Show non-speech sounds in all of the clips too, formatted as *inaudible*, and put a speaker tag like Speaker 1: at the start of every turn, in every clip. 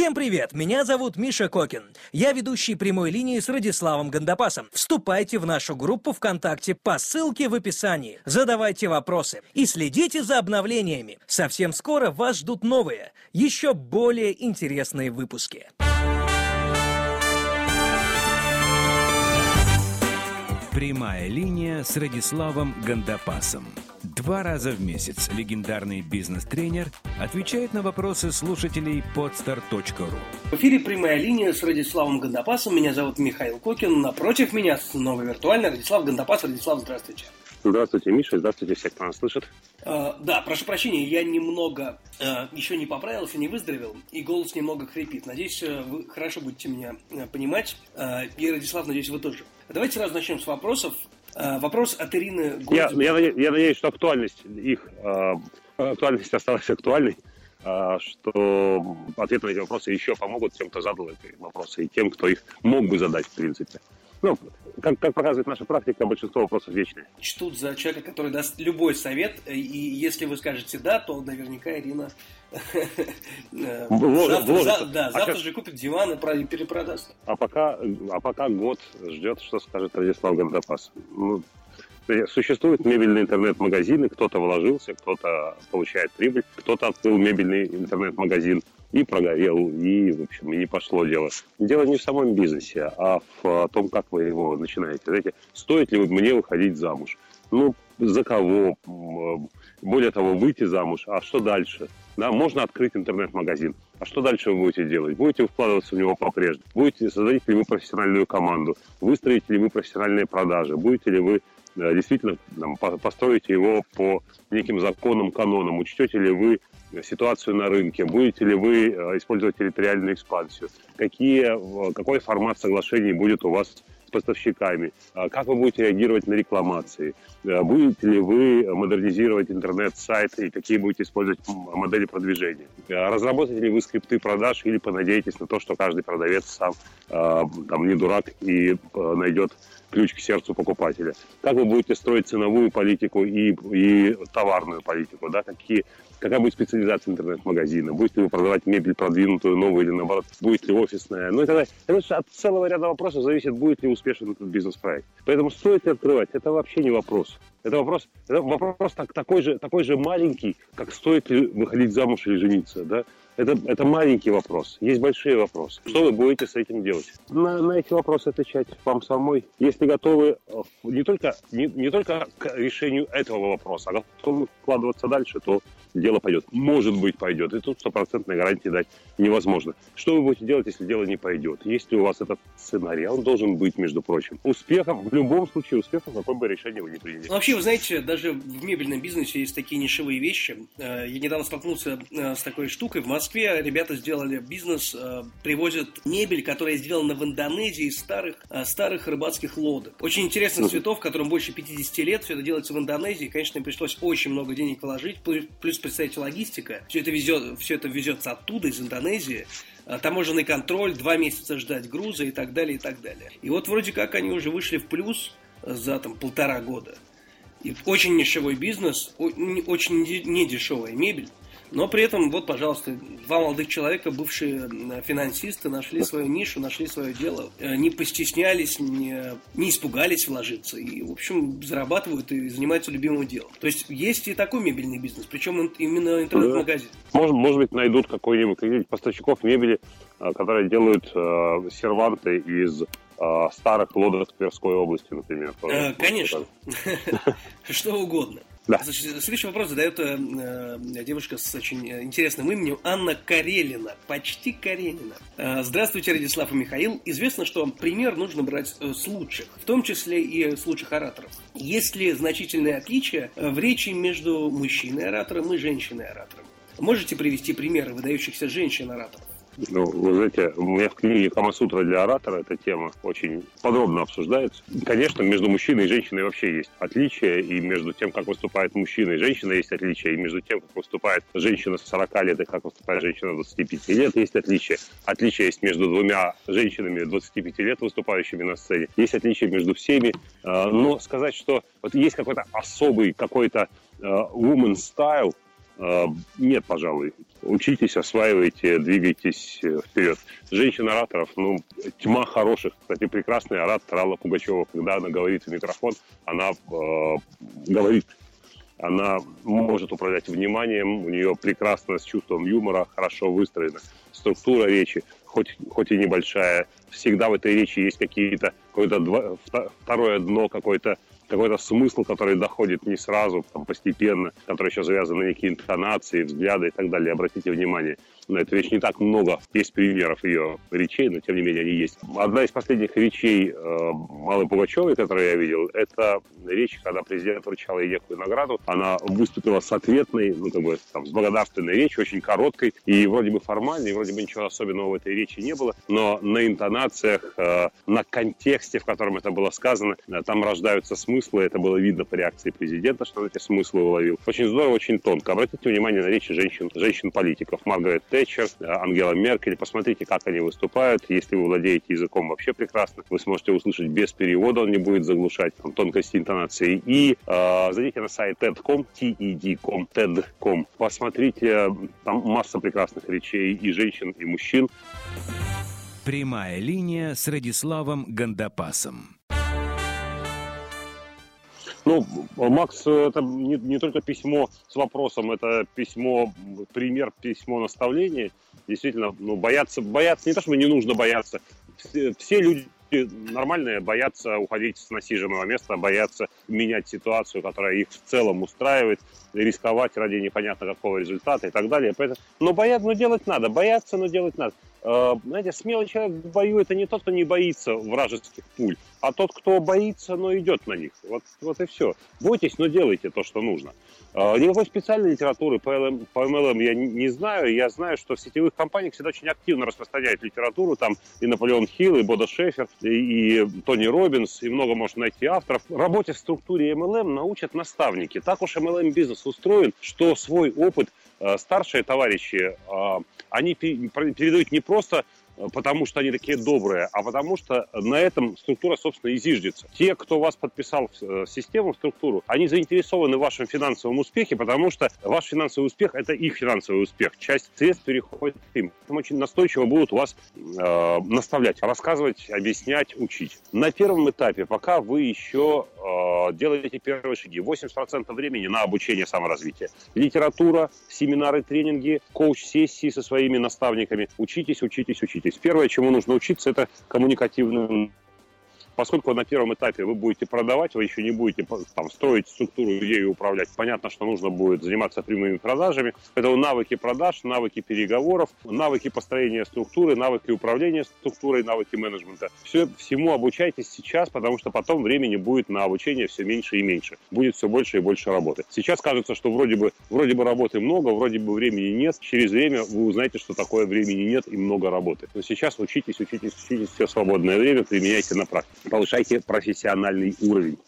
Speaker 1: Всем привет! Меня зовут Миша Кокин. Я ведущий прямой линии с Радиславом Гандапасом. Вступайте в нашу группу ВКонтакте по ссылке в описании. Задавайте вопросы и следите за обновлениями. Совсем скоро вас ждут новые, еще более интересные выпуски.
Speaker 2: Прямая линия с Радиславом Гандапасом. Два раза в месяц легендарный бизнес-тренер отвечает на вопросы слушателей podstar.ru.
Speaker 1: В эфире прямая линия с Радиславом Гандапасом. Меня зовут Михаил Кокин. Напротив меня снова виртуально Радислав Гандапас. Радислав, здравствуйте.
Speaker 3: Здравствуйте, Миша. Здравствуйте все, кто нас слышит.
Speaker 1: Uh, да, прошу прощения, я немного uh, еще не поправился, не выздоровел, и голос немного хрипит. Надеюсь, uh, вы хорошо будете меня понимать. И, Радислав, надеюсь, вы тоже. Давайте сразу начнем с вопросов. Вопрос от Ирины
Speaker 3: я, я, я надеюсь, что актуальность их, актуальность осталась актуальной, что ответы на эти вопросы еще помогут тем, кто задал эти вопросы, и тем, кто их мог бы задать, в принципе. Ну, как, как показывает наша практика, большинство вопросов вечные.
Speaker 1: Чтут за человека, который даст любой совет, и если вы скажете «да», то наверняка Ирина завтра, да, а завтра же купит диван и перепродаст.
Speaker 3: А пока, а пока год ждет, что скажет Радислав Гандапас. Ну, Существуют мебельные интернет-магазины, кто-то вложился, кто-то получает прибыль, кто-то открыл мебельный интернет-магазин и прогорел, и, в общем, и не пошло дело. Дело не в самом бизнесе, а в том, как вы его начинаете. Знаете, стоит ли мне выходить замуж? Ну, за кого? Более того, выйти замуж, а что дальше? Да, можно открыть интернет-магазин. А что дальше вы будете делать? Будете вкладываться в него по-прежнему? Будете, создадите ли вы профессиональную команду? Выстроите ли вы профессиональные продажи? Будете ли вы э, действительно там, построите его по неким законам, канонам? Учтете ли вы ситуацию на рынке, будете ли вы э, использовать территориальную экспансию, какие, какой формат соглашений будет у вас поставщиками, а как вы будете реагировать на рекламации, э, будете ли вы модернизировать интернет-сайт и какие будете использовать модели продвижения, э, разработаете ли вы скрипты продаж или понадеетесь на то, что каждый продавец сам там, не дурак и найдет ключ к сердцу покупателя. Как вы будете строить ценовую политику и, и товарную политику, да, какие, какая будет специализация интернет-магазина, будете ли вы продавать мебель продвинутую, новую или наоборот, будет ли офисная, ну и так далее. Это от целого ряда вопросов зависит, будет ли успешен этот бизнес-проект. Поэтому стоит ли открывать, это вообще не вопрос. Это вопрос, это вопрос так, такой, же, такой же маленький, как стоит ли выходить замуж или жениться, да? Это, это маленький вопрос. Есть большие вопросы. Что вы будете с этим делать? На, на эти вопросы отвечать вам самой. Если готовы э, не только, не, не только к решению этого вопроса, а готовы вкладываться дальше, то дело пойдет. Может быть, пойдет. И тут стопроцентной гарантии дать невозможно. Что вы будете делать, если дело не пойдет? Если у вас этот сценарий, он должен быть, между прочим. Успехом, в любом случае успехом, какое бы решение вы ни приняли.
Speaker 1: Ну, вообще, вы знаете, даже в мебельном бизнесе есть такие нишевые вещи. Э, я недавно столкнулся э, с такой штукой. В Москве ребята сделали бизнес, э, привозят мебель, которая сделана в Индонезии из старых, старых рыбацких лодок. Очень интересных цветов, которым больше 50 лет. Все это делается в Индонезии. Конечно, им пришлось очень много денег вложить. Плюс представьте, логистика. Все это, везет, все это везется оттуда, из Индонезии. А, таможенный контроль, два месяца ждать груза и так далее, и так далее. И вот вроде как они уже вышли в плюс за там полтора года. И очень нишевой бизнес, очень недешевая мебель. Но при этом, вот, пожалуйста, два молодых человека, бывшие финансисты, нашли свою нишу, нашли свое дело, э, не постеснялись, не, не испугались вложиться. И, в общем, зарабатывают и занимаются любимым делом. То есть есть и такой мебельный бизнес, причем именно интернет-магазин.
Speaker 3: Может, может быть, найдут какой-нибудь поставщиков мебели, э, которые делают э, серванты из э, старых лодок Тверской области, например.
Speaker 1: Э, конечно. *laughs* Что угодно. Да. Значит, следующий вопрос задает э, э, девушка с очень интересным именем Анна Карелина. Почти Каренина. Э, здравствуйте, Радислав и Михаил. Известно, что пример нужно брать э, с лучших, в том числе и с лучших ораторов. Есть ли значительные отличия в речи между мужчиной-оратором и женщиной-оратором? Можете привести примеры выдающихся женщин-ораторов?
Speaker 3: Ну, вы знаете, у меня в книге «Камасутра для оратора» эта тема очень подробно обсуждается. Конечно, между мужчиной и женщиной вообще есть отличия, и между тем, как выступает мужчина и женщина, есть отличия, и между тем, как выступает женщина с 40 лет и как выступает женщина 25 лет, есть отличия. Отличия есть между двумя женщинами 25 лет, выступающими на сцене. Есть отличия между всеми. А, но сказать, что вот есть какой-то особый, какой-то а, woman style – нет, пожалуй. Учитесь, осваивайте, двигайтесь э, вперед. Женщин-ораторов, ну, тьма хороших. Кстати, прекрасный оратор Алла Пугачева, когда она говорит в микрофон, она э, говорит она может управлять вниманием, у нее прекрасно с чувством юмора, хорошо выстроена структура речи, хоть, хоть и небольшая. Всегда в этой речи есть какие-то, какое-то второе дно, какой-то какой-то смысл, который доходит не сразу, там, постепенно, который еще завязан на некие интонации, взгляды и так далее. Обратите внимание, на эту речь не так много. Есть примеров ее речей, но тем не менее они есть. Одна из последних речей э, Малой Пугачевой, которую я видел, это речь, когда президент вручал ей некую награду. Она выступила с ответной, ну, как бы, там, с благодарственной речью, очень короткой и вроде бы формальной, вроде бы ничего особенного в этой речи не было, но на интонациях, э, на контексте, в котором это было сказано, э, там рождаются смыслы. Это было видно по реакции президента, что он эти смыслы уловил. Очень здорово, очень тонко. Обратите внимание на речи женщин, женщин-политиков. Маргарет Тэтчер, Ангела Меркель. Посмотрите, как они выступают. Если вы владеете языком, вообще прекрасно. Вы сможете услышать без перевода, он не будет заглушать там, тонкости интонации. И э, зайдите на сайт TED.com, TED.com, TED.com. Посмотрите, там масса прекрасных речей и женщин, и мужчин.
Speaker 2: Прямая линия с Радиславом Гандапасом.
Speaker 3: Ну, Макс, это не, не только письмо с вопросом, это письмо, пример, письмо наставления. Действительно, ну, бояться, бояться, не то, чтобы не нужно бояться. Все, все люди нормальные боятся уходить с насиженного места, боятся менять ситуацию, которая их в целом устраивает, рисковать ради непонятно какого результата и так далее. Поэтому, но бояться, но делать надо, бояться, но делать надо. Э, знаете, смелый человек в бою это не тот, кто не боится вражеских пуль, а тот, кто боится, но идет на них. Вот, вот и все. Бойтесь, но делайте то, что нужно. Э, никакой специальной литературы по, LM, по MLM я не, знаю. Я знаю, что в сетевых компаниях всегда очень активно распространяют литературу. Там и Наполеон Хилл, и Бода Шефер, и, и Тони Робинс, и много можно найти авторов. Работе в структуре MLM научат наставники. Так уж MLM-бизнес устроен, что свой опыт старшие товарищи, э, они передают не просто Э, потому что они такие добрые, а потому что на этом структура, собственно, и зиждется. Те, кто вас подписал в э, систему, в структуру, они заинтересованы в вашем финансовом успехе, потому что ваш финансовый успех – это их финансовый успех. Часть средств переходит им. Поэтому очень настойчиво будут вас э, наставлять, рассказывать, объяснять, учить. На первом этапе, пока вы еще э, делаете первые шаги, 80% времени на обучение саморазвития. Литература, семинары, тренинги, коуч-сессии со своими наставниками. Учитесь, учитесь, учитесь. Есть первое, чему нужно учиться, это коммуникативным поскольку на первом этапе вы будете продавать, вы еще не будете там, строить структуру и управлять, понятно, что нужно будет заниматься прямыми продажами. Это навыки продаж, навыки переговоров, навыки построения структуры, навыки управления структурой, навыки менеджмента. Все, всему обучайтесь сейчас, потому что потом времени будет на обучение все меньше и меньше. Будет все больше и больше работы. Сейчас кажется, что вроде бы, вроде бы работы много, вроде бы времени нет. Через время вы узнаете, что такое времени нет и много работы. Но сейчас учитесь, учитесь, учитесь все свободное время, применяйте на практике повышайте профессиональный уровень.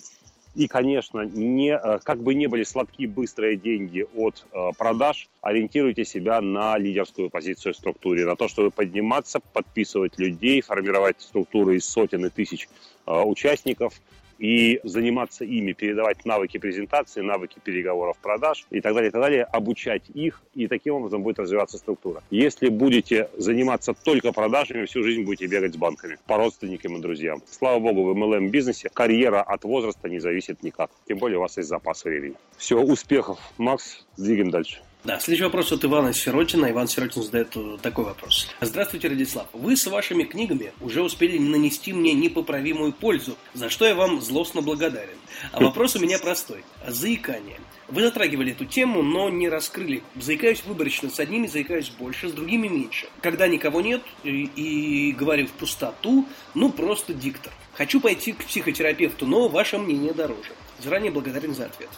Speaker 3: И, конечно, не, э, как бы не были сладкие быстрые деньги от э, продаж, ориентируйте себя на лидерскую позицию в структуре, на то, чтобы подниматься, подписывать людей, формировать структуры из сотен и тысяч э, участников – и заниматься ими, передавать навыки презентации, навыки переговоров, продаж и так далее, и так далее, обучать их, и таким образом будет развиваться структура. Если будете заниматься только продажами, всю жизнь будете бегать с банками, по родственникам и друзьям. Слава богу, в MLM-бизнесе карьера от возраста не зависит никак, тем более у вас есть запас времени. Все, успехов, Макс, двигаем дальше.
Speaker 1: Да, следующий вопрос от Ивана Сиротина. Иван Сиротин задает такой вопрос. Здравствуйте, Радислав. Вы с вашими книгами уже успели нанести мне непоправимую пользу, за что я вам злостно благодарен. А вопрос у меня простой. Заикание. Вы затрагивали эту тему, но не раскрыли. Заикаюсь выборочно. С одними заикаюсь больше, с другими меньше. Когда никого нет и, и говорю в пустоту, ну просто диктор. Хочу пойти к психотерапевту, но ваше мнение дороже. Заранее благодарен за ответ.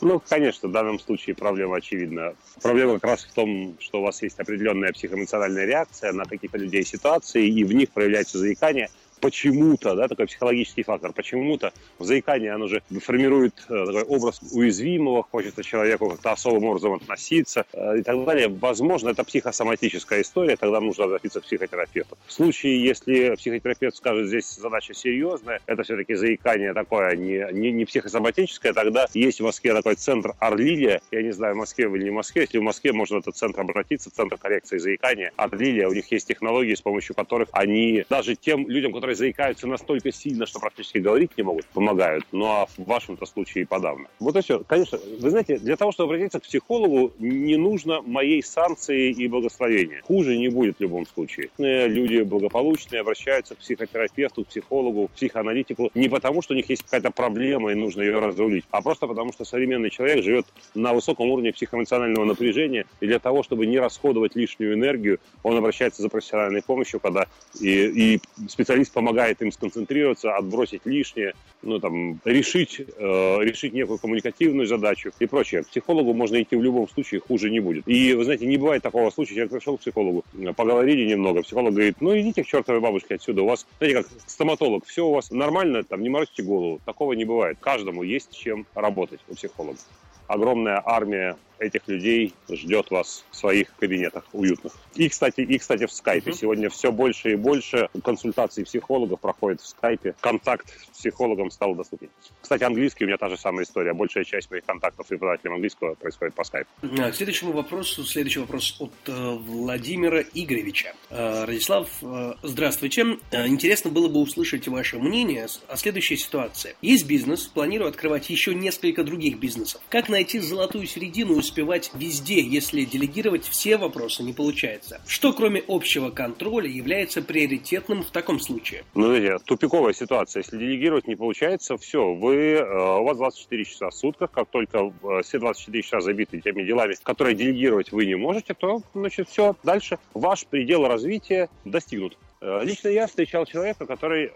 Speaker 3: Ну, конечно, в данном случае проблема очевидна. Проблема как раз в том, что у вас есть определенная психоэмоциональная реакция на каких-то людей ситуации, и в них проявляется заикание. Почему-то, да, такой психологический фактор, почему-то в заикании оно же формирует э, такой образ уязвимого, хочется человеку как-то особым образом относиться э, и так далее. Возможно, это психосоматическая история, тогда нужно обратиться к психотерапевту. В случае, если психотерапевт скажет, здесь задача серьезная, это все-таки заикание такое не, не, не психосоматическое, тогда есть в Москве такой центр Орлилия, я не знаю, в Москве или не в Москве, если в Москве можно в этот центр обратиться, центр коррекции заикания, Орлилия, у них есть технологии, с помощью которых они даже тем людям, которые заикаются настолько сильно, что практически говорить не могут, помогают. Ну а в вашем-то случае подавно. Вот и все. Конечно, вы знаете, для того, чтобы обратиться к психологу, не нужно моей санкции и благословения. Хуже не будет в любом случае. Люди благополучные обращаются к психотерапевту, к психологу, к психоаналитику не потому, что у них есть какая-то проблема и нужно ее разрулить, а просто потому, что современный человек живет на высоком уровне психоэмоционального напряжения, и для того, чтобы не расходовать лишнюю энергию, он обращается за профессиональной помощью, когда и, и специалист помогает им сконцентрироваться, отбросить лишнее, ну, там, решить, э, решить некую коммуникативную задачу и прочее. К психологу можно идти в любом случае, хуже не будет. И, вы знаете, не бывает такого случая, человек пришел к психологу, поговорили немного, психолог говорит, ну, идите к чертовой бабушке отсюда, у вас, знаете, как стоматолог, все у вас нормально, там, не морочите голову. Такого не бывает. Каждому есть чем работать у психолога. Огромная армия этих людей ждет вас в своих кабинетах уютных. И, кстати, и, кстати в скайпе. Сегодня все больше и больше консультаций психологов проходит в скайпе. Контакт с психологом стал доступен. Кстати, английский у меня та же самая история. Большая часть моих контактов с преподавателем английского происходит по скайпу.
Speaker 1: К следующему вопросу. Следующий вопрос от э, Владимира Игоревича. Э, Радислав, э, здравствуйте. Интересно было бы услышать ваше мнение о следующей ситуации. Есть бизнес, планирую открывать еще несколько других бизнесов. Как найти золотую середину и успевать везде, если делегировать все вопросы не получается? Что кроме общего контроля является приоритетным в таком случае?
Speaker 3: Ну, видите, тупиковая ситуация. Если делегировать не получается, все, вы, э, у вас 24 часа в сутках, как только э, все 24 часа забиты теми делами, которые делегировать вы не можете, то, значит, все, дальше ваш предел развития достигнут. Э, лично я встречал человека, который,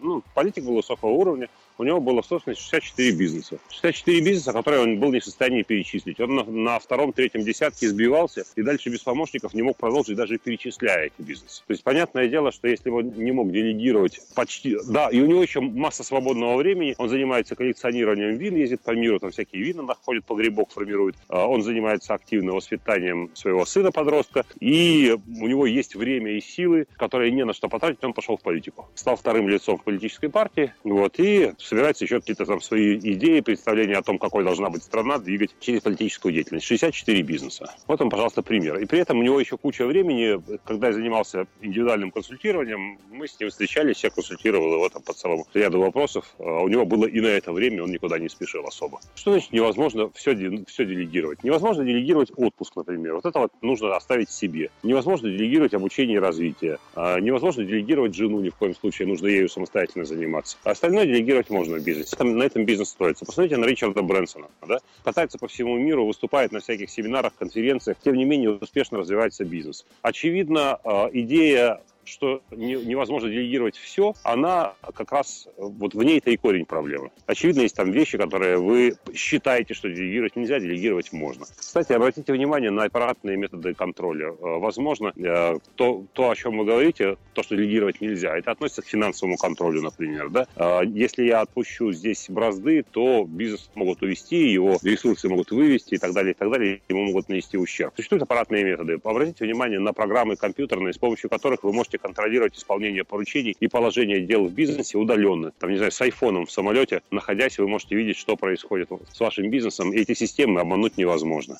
Speaker 3: ну, политик был высокого уровня, у него было в собственности 64 бизнеса. 64 бизнеса, которые он был не в состоянии перечислить. Он на, на втором, третьем десятке сбивался и дальше без помощников не мог продолжить, даже перечисляя эти бизнесы. То есть, понятное дело, что если он не мог делегировать почти... Да, и у него еще масса свободного времени. Он занимается коллекционированием вин, ездит по миру, там всякие вина находит, погребок формирует. А, он занимается активным воспитанием своего сына-подростка. И у него есть время и силы, которые не на что потратить, он пошел в политику. Стал вторым лицом в политической партии. Вот, и собирается еще какие-то там свои идеи, представления о том, какой должна быть страна, двигать через политическую деятельность. 64 бизнеса. Вот он, пожалуйста, пример. И при этом у него еще куча времени. Когда я занимался индивидуальным консультированием, мы с ним встречались, я консультировал его там по целому ряду вопросов. А у него было и на это время, он никуда не спешил особо. Что значит невозможно все, все делегировать? Невозможно делегировать отпуск, например. Вот это вот нужно оставить себе. Невозможно делегировать обучение и развитие. А невозможно делегировать жену ни в коем случае, нужно ею самостоятельно заниматься. А остальное делегировать можно в бизнесе. Там, на этом бизнес строится. Посмотрите на Ричарда Брэнсона. Да? Катается по всему миру, выступает на всяких семинарах, конференциях. Тем не менее, успешно развивается бизнес. Очевидно, э, идея что невозможно делегировать все, она как раз, вот в ней-то и корень проблемы. Очевидно, есть там вещи, которые вы считаете, что делегировать нельзя, делегировать можно. Кстати, обратите внимание на аппаратные методы контроля. Э, возможно, э, то, то о чем вы говорите, то, что делегировать нельзя, это относится к финансовому контролю, например. Да? Э, если я отпущу здесь бразды, то бизнес могут увести, его ресурсы могут вывести и так далее, и так далее, ему могут нанести ущерб. Существуют аппаратные методы. Обратите внимание на программы компьютерные, с помощью которых вы можете можете контролировать исполнение поручений и положение дел в бизнесе удаленно. Там, не знаю, с айфоном в самолете, находясь, вы можете видеть, что происходит с вашим бизнесом. Эти системы обмануть невозможно.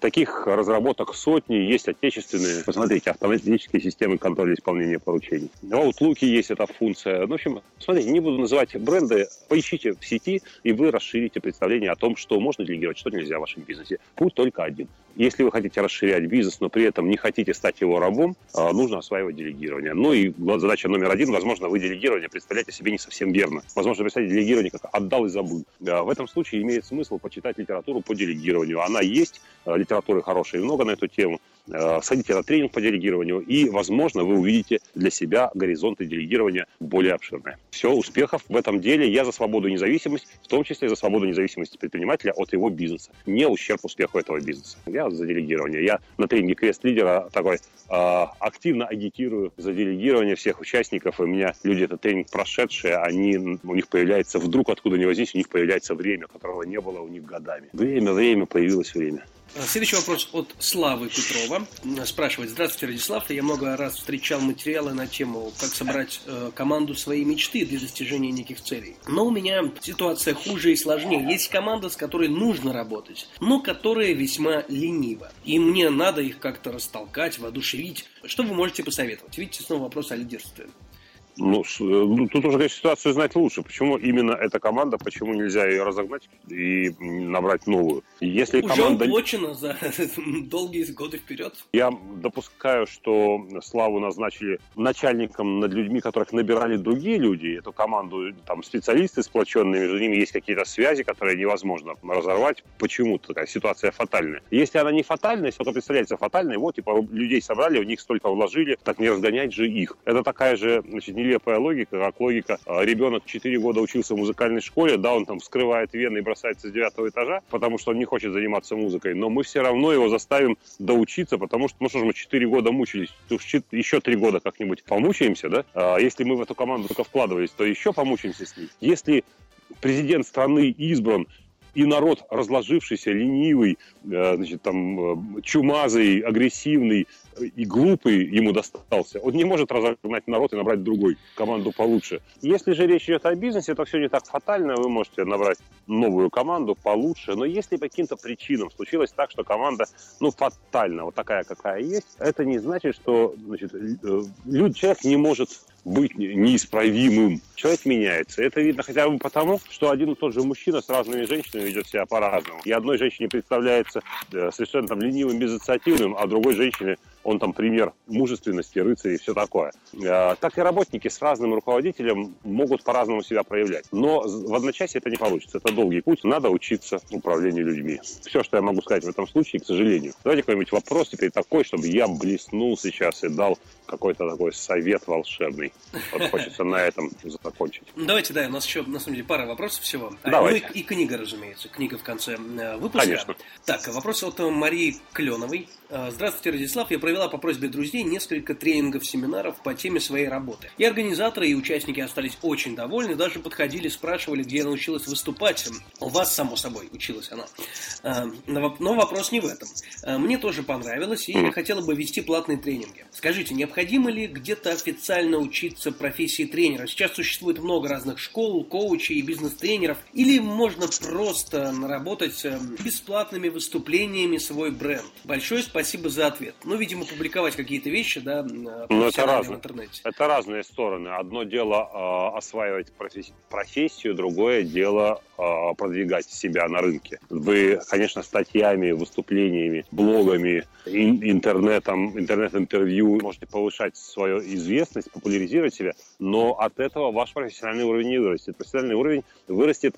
Speaker 3: Таких разработок сотни, есть отечественные. Посмотрите, автоматические системы контроля исполнения поручений. В Outlook есть эта функция. Ну, в общем, смотрите, не буду называть бренды, поищите в сети, и вы расширите представление о том, что можно делегировать, что нельзя в вашем бизнесе. Путь только один. Если вы хотите расширять бизнес, но при этом не хотите стать его рабом, а, нужно осваивать делегирование. Ну и задача номер один, возможно, вы делегирование представляете себе не совсем верно. Возможно, представляете делегирование как отдал и забыл. В этом случае имеет смысл почитать литературу по делегированию. Она есть, а, литературы хорошей много на эту тему. Э, сходите на тренинг по делегированию, и, возможно, вы увидите для себя горизонты делегирования более обширные. Все, успехов в этом деле. Я за свободу и независимость, в том числе за свободу и независимость предпринимателя от его бизнеса. Не ущерб успеху этого бизнеса. Я за делегирование. Я на тренинге крест лидера такой э, активно агитирую за делегирование всех участников. И у меня люди, это тренинг прошедшие, они, у них появляется вдруг откуда ни возьмись, у них появляется время, которого не было у них годами. Время, время, появилось время.
Speaker 1: Следующий вопрос от Славы Петрова. Спрашивает. Здравствуйте, Радислав. Я много раз встречал материалы на тему, как собрать э, команду своей мечты для достижения неких целей. Но у меня ситуация хуже и сложнее. Есть команда, с которой нужно работать, но которая весьма ленива. И мне надо их как-то растолкать, воодушевить. Что вы можете посоветовать? Видите, снова вопрос о лидерстве.
Speaker 3: Ну, э, ну, тут уже конечно, ситуацию знать лучше. Почему именно эта команда, почему нельзя ее разогнать и набрать новую?
Speaker 1: Если уже команда... уплочено за *laughs* долгие годы вперед.
Speaker 3: Я допускаю, что Славу назначили начальником над людьми, которых набирали другие люди. Эту команду, там, специалисты сплоченные, между ними есть какие-то связи, которые невозможно разорвать. Почему-то такая ситуация фатальная. Если она не фатальная, если только представляется фатальной, вот, типа, людей собрали, в них столько вложили, так не разгонять же их. Это такая же, значит, нелепая логика, как логика. А, ребенок 4 года учился в музыкальной школе, да, он там вскрывает вены и бросается с девятого этажа, потому что он не хочет заниматься музыкой, но мы все равно его заставим доучиться, потому что, ну что ж, мы 4 года мучились, еще 3 года как-нибудь помучаемся, да? А если мы в эту команду только вкладывались, то еще помучаемся с ней. Если президент страны избран и народ разложившийся, ленивый, э, значит, там, э, чумазый, агрессивный и глупый ему достался, он не может разогнать народ и набрать другой, команду получше. Если же речь идет о бизнесе, то все не так фатально, вы можете набрать новую команду получше, но если по каким-то причинам случилось так, что команда, ну, фатальна, вот такая, какая есть, это не значит, что, значит, э, человек не может быть неисправимым. Человек меняется. Это видно хотя бы потому, что один и тот же мужчина с разными женщинами ведет себя по-разному. И одной женщине представляется э, совершенно там ленивым, безинициативным, а другой женщине он там пример мужественности, рыцаря и все такое. Э, так и работники с разным руководителем могут по-разному себя проявлять. Но в одночасье это не получится. Это долгий путь. Надо учиться управлению людьми. Все, что я могу сказать в этом случае, к сожалению. Давайте какой-нибудь вопрос теперь такой, чтобы я блеснул сейчас и дал какой-то такой совет волшебный. Вот хочется на этом закончить.
Speaker 1: Давайте, да, у нас еще, на самом деле, пара вопросов всего. Давайте. ну и, и книга, разумеется. Книга в конце э, выпуска.
Speaker 3: Конечно.
Speaker 1: Так, вопрос от Марии Кленовой. Э, здравствуйте, Радислав. Я провела по просьбе друзей несколько тренингов, семинаров по теме своей работы. И организаторы, и участники остались очень довольны, даже подходили, спрашивали, где я научилась выступать. У вас, само собой, училась она. Э, но вопрос не в этом. Мне тоже понравилось, и я хотела бы вести платные тренинги. Скажите, необходимо ли где-то официально учиться профессии тренера? Сейчас существует много разных школ, коучей и бизнес-тренеров. Или можно просто наработать бесплатными выступлениями свой бренд? Большое спасибо за ответ. Ну, видимо, публиковать какие-то вещи, да,
Speaker 3: ну, это разные, в интернете. Это разные стороны. Одно дело э, осваивать профессию, другое дело э, продвигать себя на рынке. Вы, конечно, статьями, выступлениями, блогами, интернетом, интернет-интервью можете повышать свою известность, популяризировать себя, но от этого ваш профессиональный уровень не вырастет. Профессиональный уровень вырастет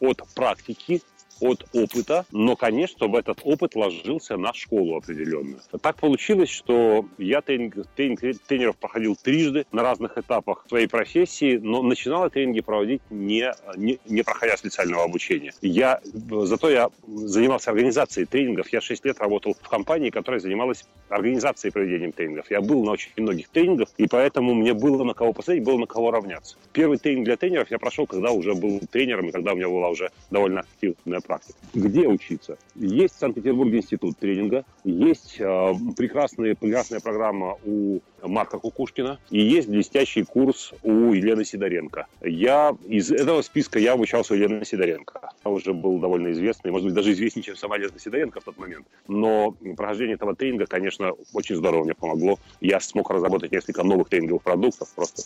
Speaker 3: от практики, от опыта, но, конечно, чтобы этот опыт ложился на школу определенную. Так получилось, что я тренинг, тренинг тренеров проходил трижды на разных этапах своей профессии, но начинал я тренинги проводить не, не, не проходя специального обучения. Я, зато я занимался организацией тренингов. Я 6 лет работал в компании, которая занималась организацией проведением тренингов. Я был на очень многих тренингах, и поэтому мне было на кого посмотреть, было на кого равняться. Первый тренинг для тренеров я прошел, когда уже был тренером, и когда у меня была уже довольно активная практика. Где учиться? Есть в Санкт-Петербурге институт тренинга, есть э, прекрасная, прекрасная программа у Марка Кукушкина и есть блестящий курс у Елены Сидоренко. Я из этого списка я обучался у Елены Сидоренко. Она уже был довольно известный, может быть, даже известнее, чем сама Елена Сидоренко в тот момент. Но прохождение этого тренинга, конечно, очень здорово мне помогло. Я смог разработать несколько новых тренинговых продуктов, просто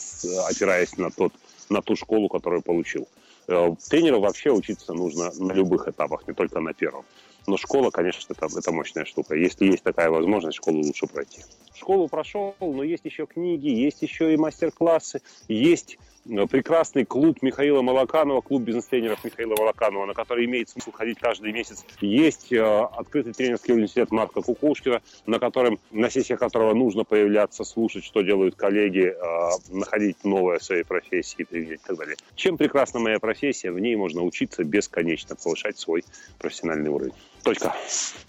Speaker 3: опираясь на, тот, на ту школу, которую получил. Э, тренеру вообще учиться нужно на любых этапах, не только на первом. Но школа, конечно, это, это мощная штука. Если есть такая возможность, школу лучше пройти. Школу прошел, но есть еще книги, есть еще и мастер-классы, есть прекрасный клуб Михаила Малаканова, клуб бизнес-тренеров Михаила Малаканова, на который имеет смысл ходить каждый месяц. Есть открытый тренерский университет Марка Кукушкина, на котором, на сессиях которого нужно появляться, слушать, что делают коллеги, находить новое в своей профессии и так далее. Чем прекрасна моя профессия? В ней можно учиться бесконечно, повышать свой профессиональный уровень. Точка.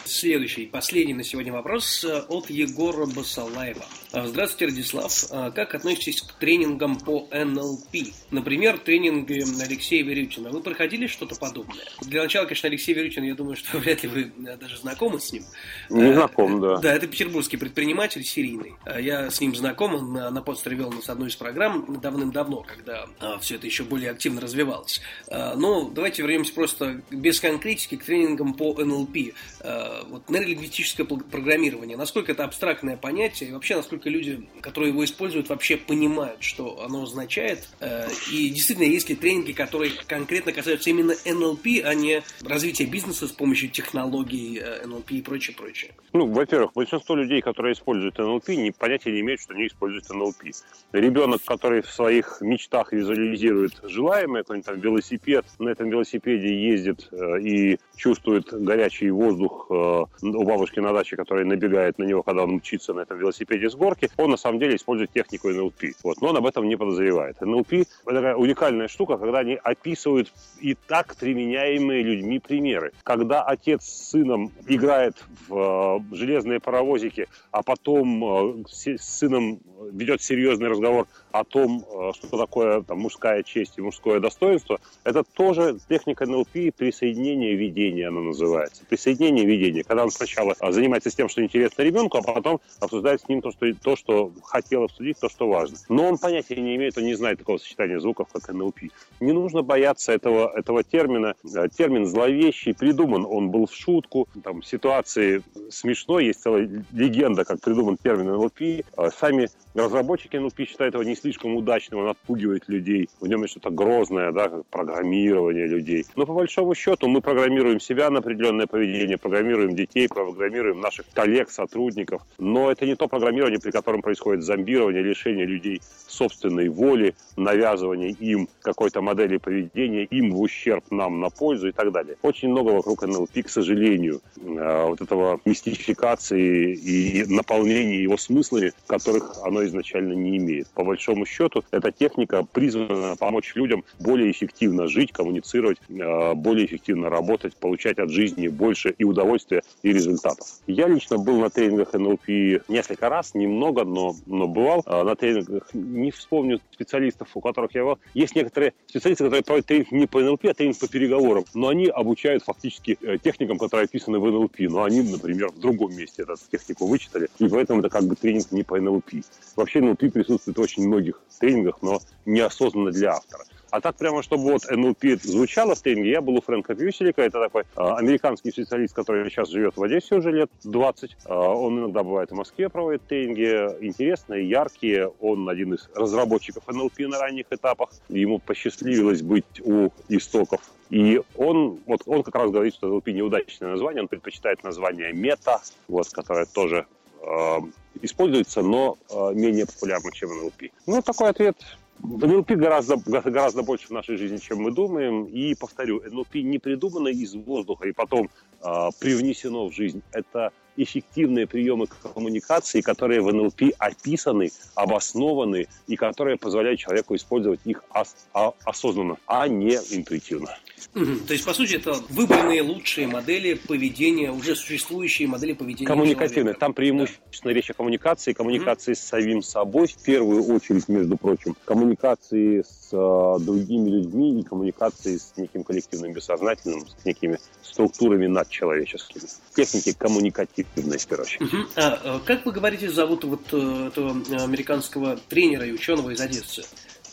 Speaker 1: Следующий, последний на сегодня вопрос э, от Егора Басалаева. Э, здравствуйте, Радислав. Э, как относитесь к тренингам по НЛП? Например, тренинги Алексея Верютина. Вы проходили что-то подобное? Для начала, конечно, Алексей Верютин, я думаю, что *laughs* вряд ли вы даже знакомы с ним.
Speaker 3: Не знаком, да.
Speaker 1: Да, это петербургский предприниматель серийный. Я с ним знаком, он на подстере вел нас одну из программ давным-давно, когда все это еще более активно развивалось. Но давайте вернемся просто без конкретики к тренингам по НЛП NLP, э, вот нейролингвистическое программирование, насколько это абстрактное понятие, и вообще насколько люди, которые его используют, вообще понимают, что оно означает, э, и действительно есть ли тренинги, которые конкретно касаются именно NLP, а не развития бизнеса с помощью технологий NLP э, и прочее, прочее.
Speaker 3: Ну, во-первых, большинство людей, которые используют NLP, не, понятия не имеют, что они используют NLP. Ребенок, который в своих мечтах визуализирует желаемое, какой-нибудь там велосипед, на этом велосипеде ездит и чувствует горячий воздух э, у бабушки на даче, который набегает на него, когда он мчится на этом велосипеде с горки, он на самом деле использует технику НЛП. Вот, но он об этом не подозревает. НЛП – это такая уникальная штука, когда они описывают и так применяемые людьми примеры. Когда отец с сыном играет в э, железные паровозики, а потом э, с сыном ведет серьезный разговор о том, что такое там, мужская честь и мужское достоинство, это тоже техника НЛП присоединения видения, она называется присоединение видения, когда он сначала а, занимается тем, что интересно ребенку, а потом обсуждает с ним то, что, то, что хотел обсудить, то, что важно. Но он понятия не имеет, он не знает такого сочетания звуков, как НЛП. Не нужно бояться этого, этого термина. Э, термин зловещий, придуман он был в шутку. Там ситуации смешной, есть целая легенда, как придуман термин НЛП. Э, сами разработчики НЛП считают его не слишком удачным, он отпугивает людей. В нем есть что-то грозное, да, как программирование людей. Но по большому счету мы программируем себя на определенное поведение, программируем детей, программируем наших коллег, сотрудников. Но это не то программирование, при котором происходит зомбирование, лишение людей собственной воли, навязывание им какой-то модели поведения, им в ущерб нам на пользу и так далее. Очень много вокруг НЛП, к сожалению, э, вот этого мистификации и наполнения его смыслами, которых оно изначально не имеет. По большому счету, эта техника призвана помочь людям более эффективно жить, коммуницировать, э, более эффективно работать, получать от жизни больше и удовольствия, и результатов. Я лично был на тренингах НЛП несколько раз, немного, но, но бывал. А на тренингах не вспомню специалистов, у которых я был. Есть некоторые специалисты, которые проводят тренинг не по НЛП, а тренинг по переговорам. Но они обучают фактически э, техникам, которые описаны в НЛП. Но они, например, в другом месте эту технику вычитали. И поэтому это как бы тренинг не по НЛП. Вообще НЛП присутствует в очень многих тренингах, но неосознанно для автора. А так прямо, чтобы вот NLP звучало в тренинге, я был у Фрэнка Пьюселика, это такой э, американский специалист, который сейчас живет в Одессе уже лет 20. Э, а, он иногда бывает в Москве, проводит тренинги, интересные, яркие. Он один из разработчиков NLP на ранних этапах. Ему посчастливилось быть у истоков и он, вот он как раз говорит, что NLP неудачное название, он предпочитает название мета, вот, которое тоже э, используется, но э, менее популярно, чем NLP. Ну, такой ответ НЛП гораздо, гораздо больше в нашей жизни, чем мы думаем. И, повторю, НЛП не придумано из воздуха и потом э, привнесено в жизнь. Это эффективные приемы коммуникации, которые в НЛП описаны, обоснованы и которые позволяют человеку использовать их ос- а- осознанно, а не интуитивно.
Speaker 1: То есть, по сути, это выбранные лучшие модели поведения, уже существующие модели поведения.
Speaker 3: Коммуникативные. Там преимущественно да. речь о коммуникации, коммуникации mm-hmm. с самим собой, в первую очередь, между прочим, коммуникации с э, другими людьми и коммуникации с неким коллективным бессознательным, с некими структурами надчеловеческими. Техники коммуникативные, в первую очередь.
Speaker 1: Uh-huh. А, как вы говорите, зовут вот э, этого американского тренера и ученого из Одессы?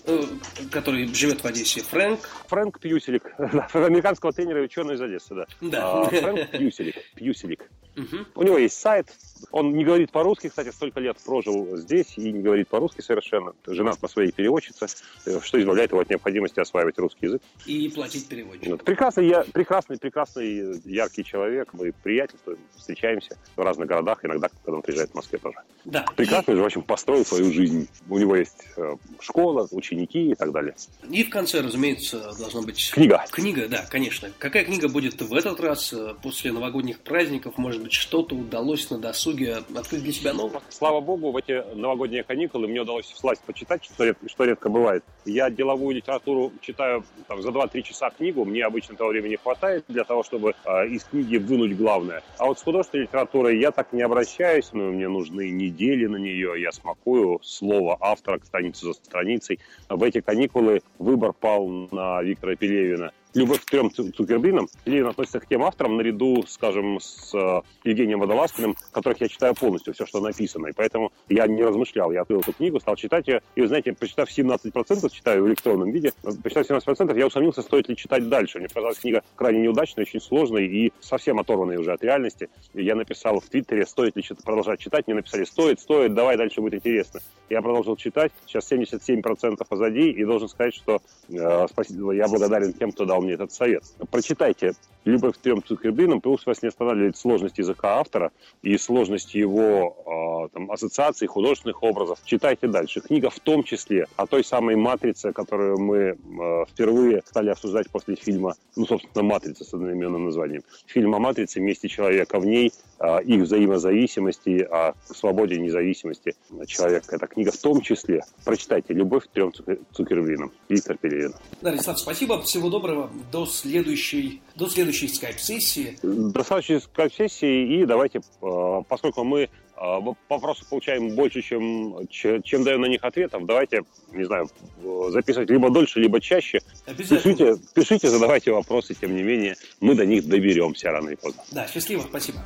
Speaker 1: Э, который живет в Одессе, Фрэнк.
Speaker 3: Фрэнк Пьюселик, *laughs* американского тренера и ученого из Одессы, да.
Speaker 1: Да. А,
Speaker 3: Фрэнк Пьюселик, Пьюселик. Угу. У него есть сайт, он не говорит по-русски, кстати, столько лет прожил здесь и не говорит по-русски совершенно. Женат на своей переводчице, э, что избавляет его от необходимости осваивать русский язык.
Speaker 1: И платить переводчику.
Speaker 3: Прекрасный, я, прекрасный, прекрасный, яркий человек. Мы приятельствуем, встречаемся в разных городах, иногда, когда он приезжает в Москве тоже. Да. Прекрасный и... в общем, построил свою жизнь. У него есть э, школа, ученики и так далее.
Speaker 1: И в конце, разумеется, должна быть...
Speaker 3: Книга.
Speaker 1: Книга, да, конечно. Какая книга будет в этот раз, э, после новогодних праздников? Может быть, что-то удалось на досуге открыть для себя нового?
Speaker 3: Слава богу, в эти новогодние каникулы мне удалось всласть почитать, что редко, что редко бывает. Я деловую литературу читаю там, за 2-3 часа книгу, мне обычно того времени хватает для того, чтобы э, из книги вынуть главное. А вот с художественной литературой я так не обращаюсь, но мне нужны недели на нее, я смакую слово автора страницу за страницей. В эти каникулы выбор пал на Виктора Пелевина любовь к трем Цукербринам. Ленин относится к тем авторам, наряду, скажем, с э, Евгением Водолазкиным, которых я читаю полностью, все, что написано. И поэтому я не размышлял. Я открыл эту книгу, стал читать ее. И, вы знаете, прочитав 17%, читаю в электронном виде, прочитав 17%, я усомнился, стоит ли читать дальше. Мне показалась книга крайне неудачной, очень сложной и совсем оторванной уже от реальности. И я написал в Твиттере, стоит ли продолжать читать. Мне написали, стоит, стоит, давай, дальше будет интересно. Я продолжил читать. Сейчас 77% позади. И должен сказать, что э, спасибо, я благодарен тем, кто дал мне этот совет. Прочитайте «Любовь к трем Цукербринам», пусть вас не останавливает сложность языка автора и сложность его э, там, ассоциаций, художественных образов. Читайте дальше. Книга в том числе о той самой «Матрице», которую мы э, впервые стали обсуждать после фильма, ну, собственно, «Матрица» с одноименным названием. Фильм о «Матрице» «Месте человека в ней», э, их взаимозависимости, о свободе и независимости человека. Эта книга в том числе. Прочитайте «Любовь к трем Цукербринам». Виктор Пелевин.
Speaker 1: Да, Александр, спасибо. Всего доброго. До следующей, до следующей скайп-сессии.
Speaker 3: До следующей скайп-сессии. И давайте, э, поскольку мы э, вопросы получаем больше, чем, чем даем на них ответов. Давайте, не знаю, записывать либо дольше, либо чаще. Пишите, пишите, задавайте вопросы, тем не менее, мы до них доберемся рано или поздно.
Speaker 1: Да, счастливо, спасибо.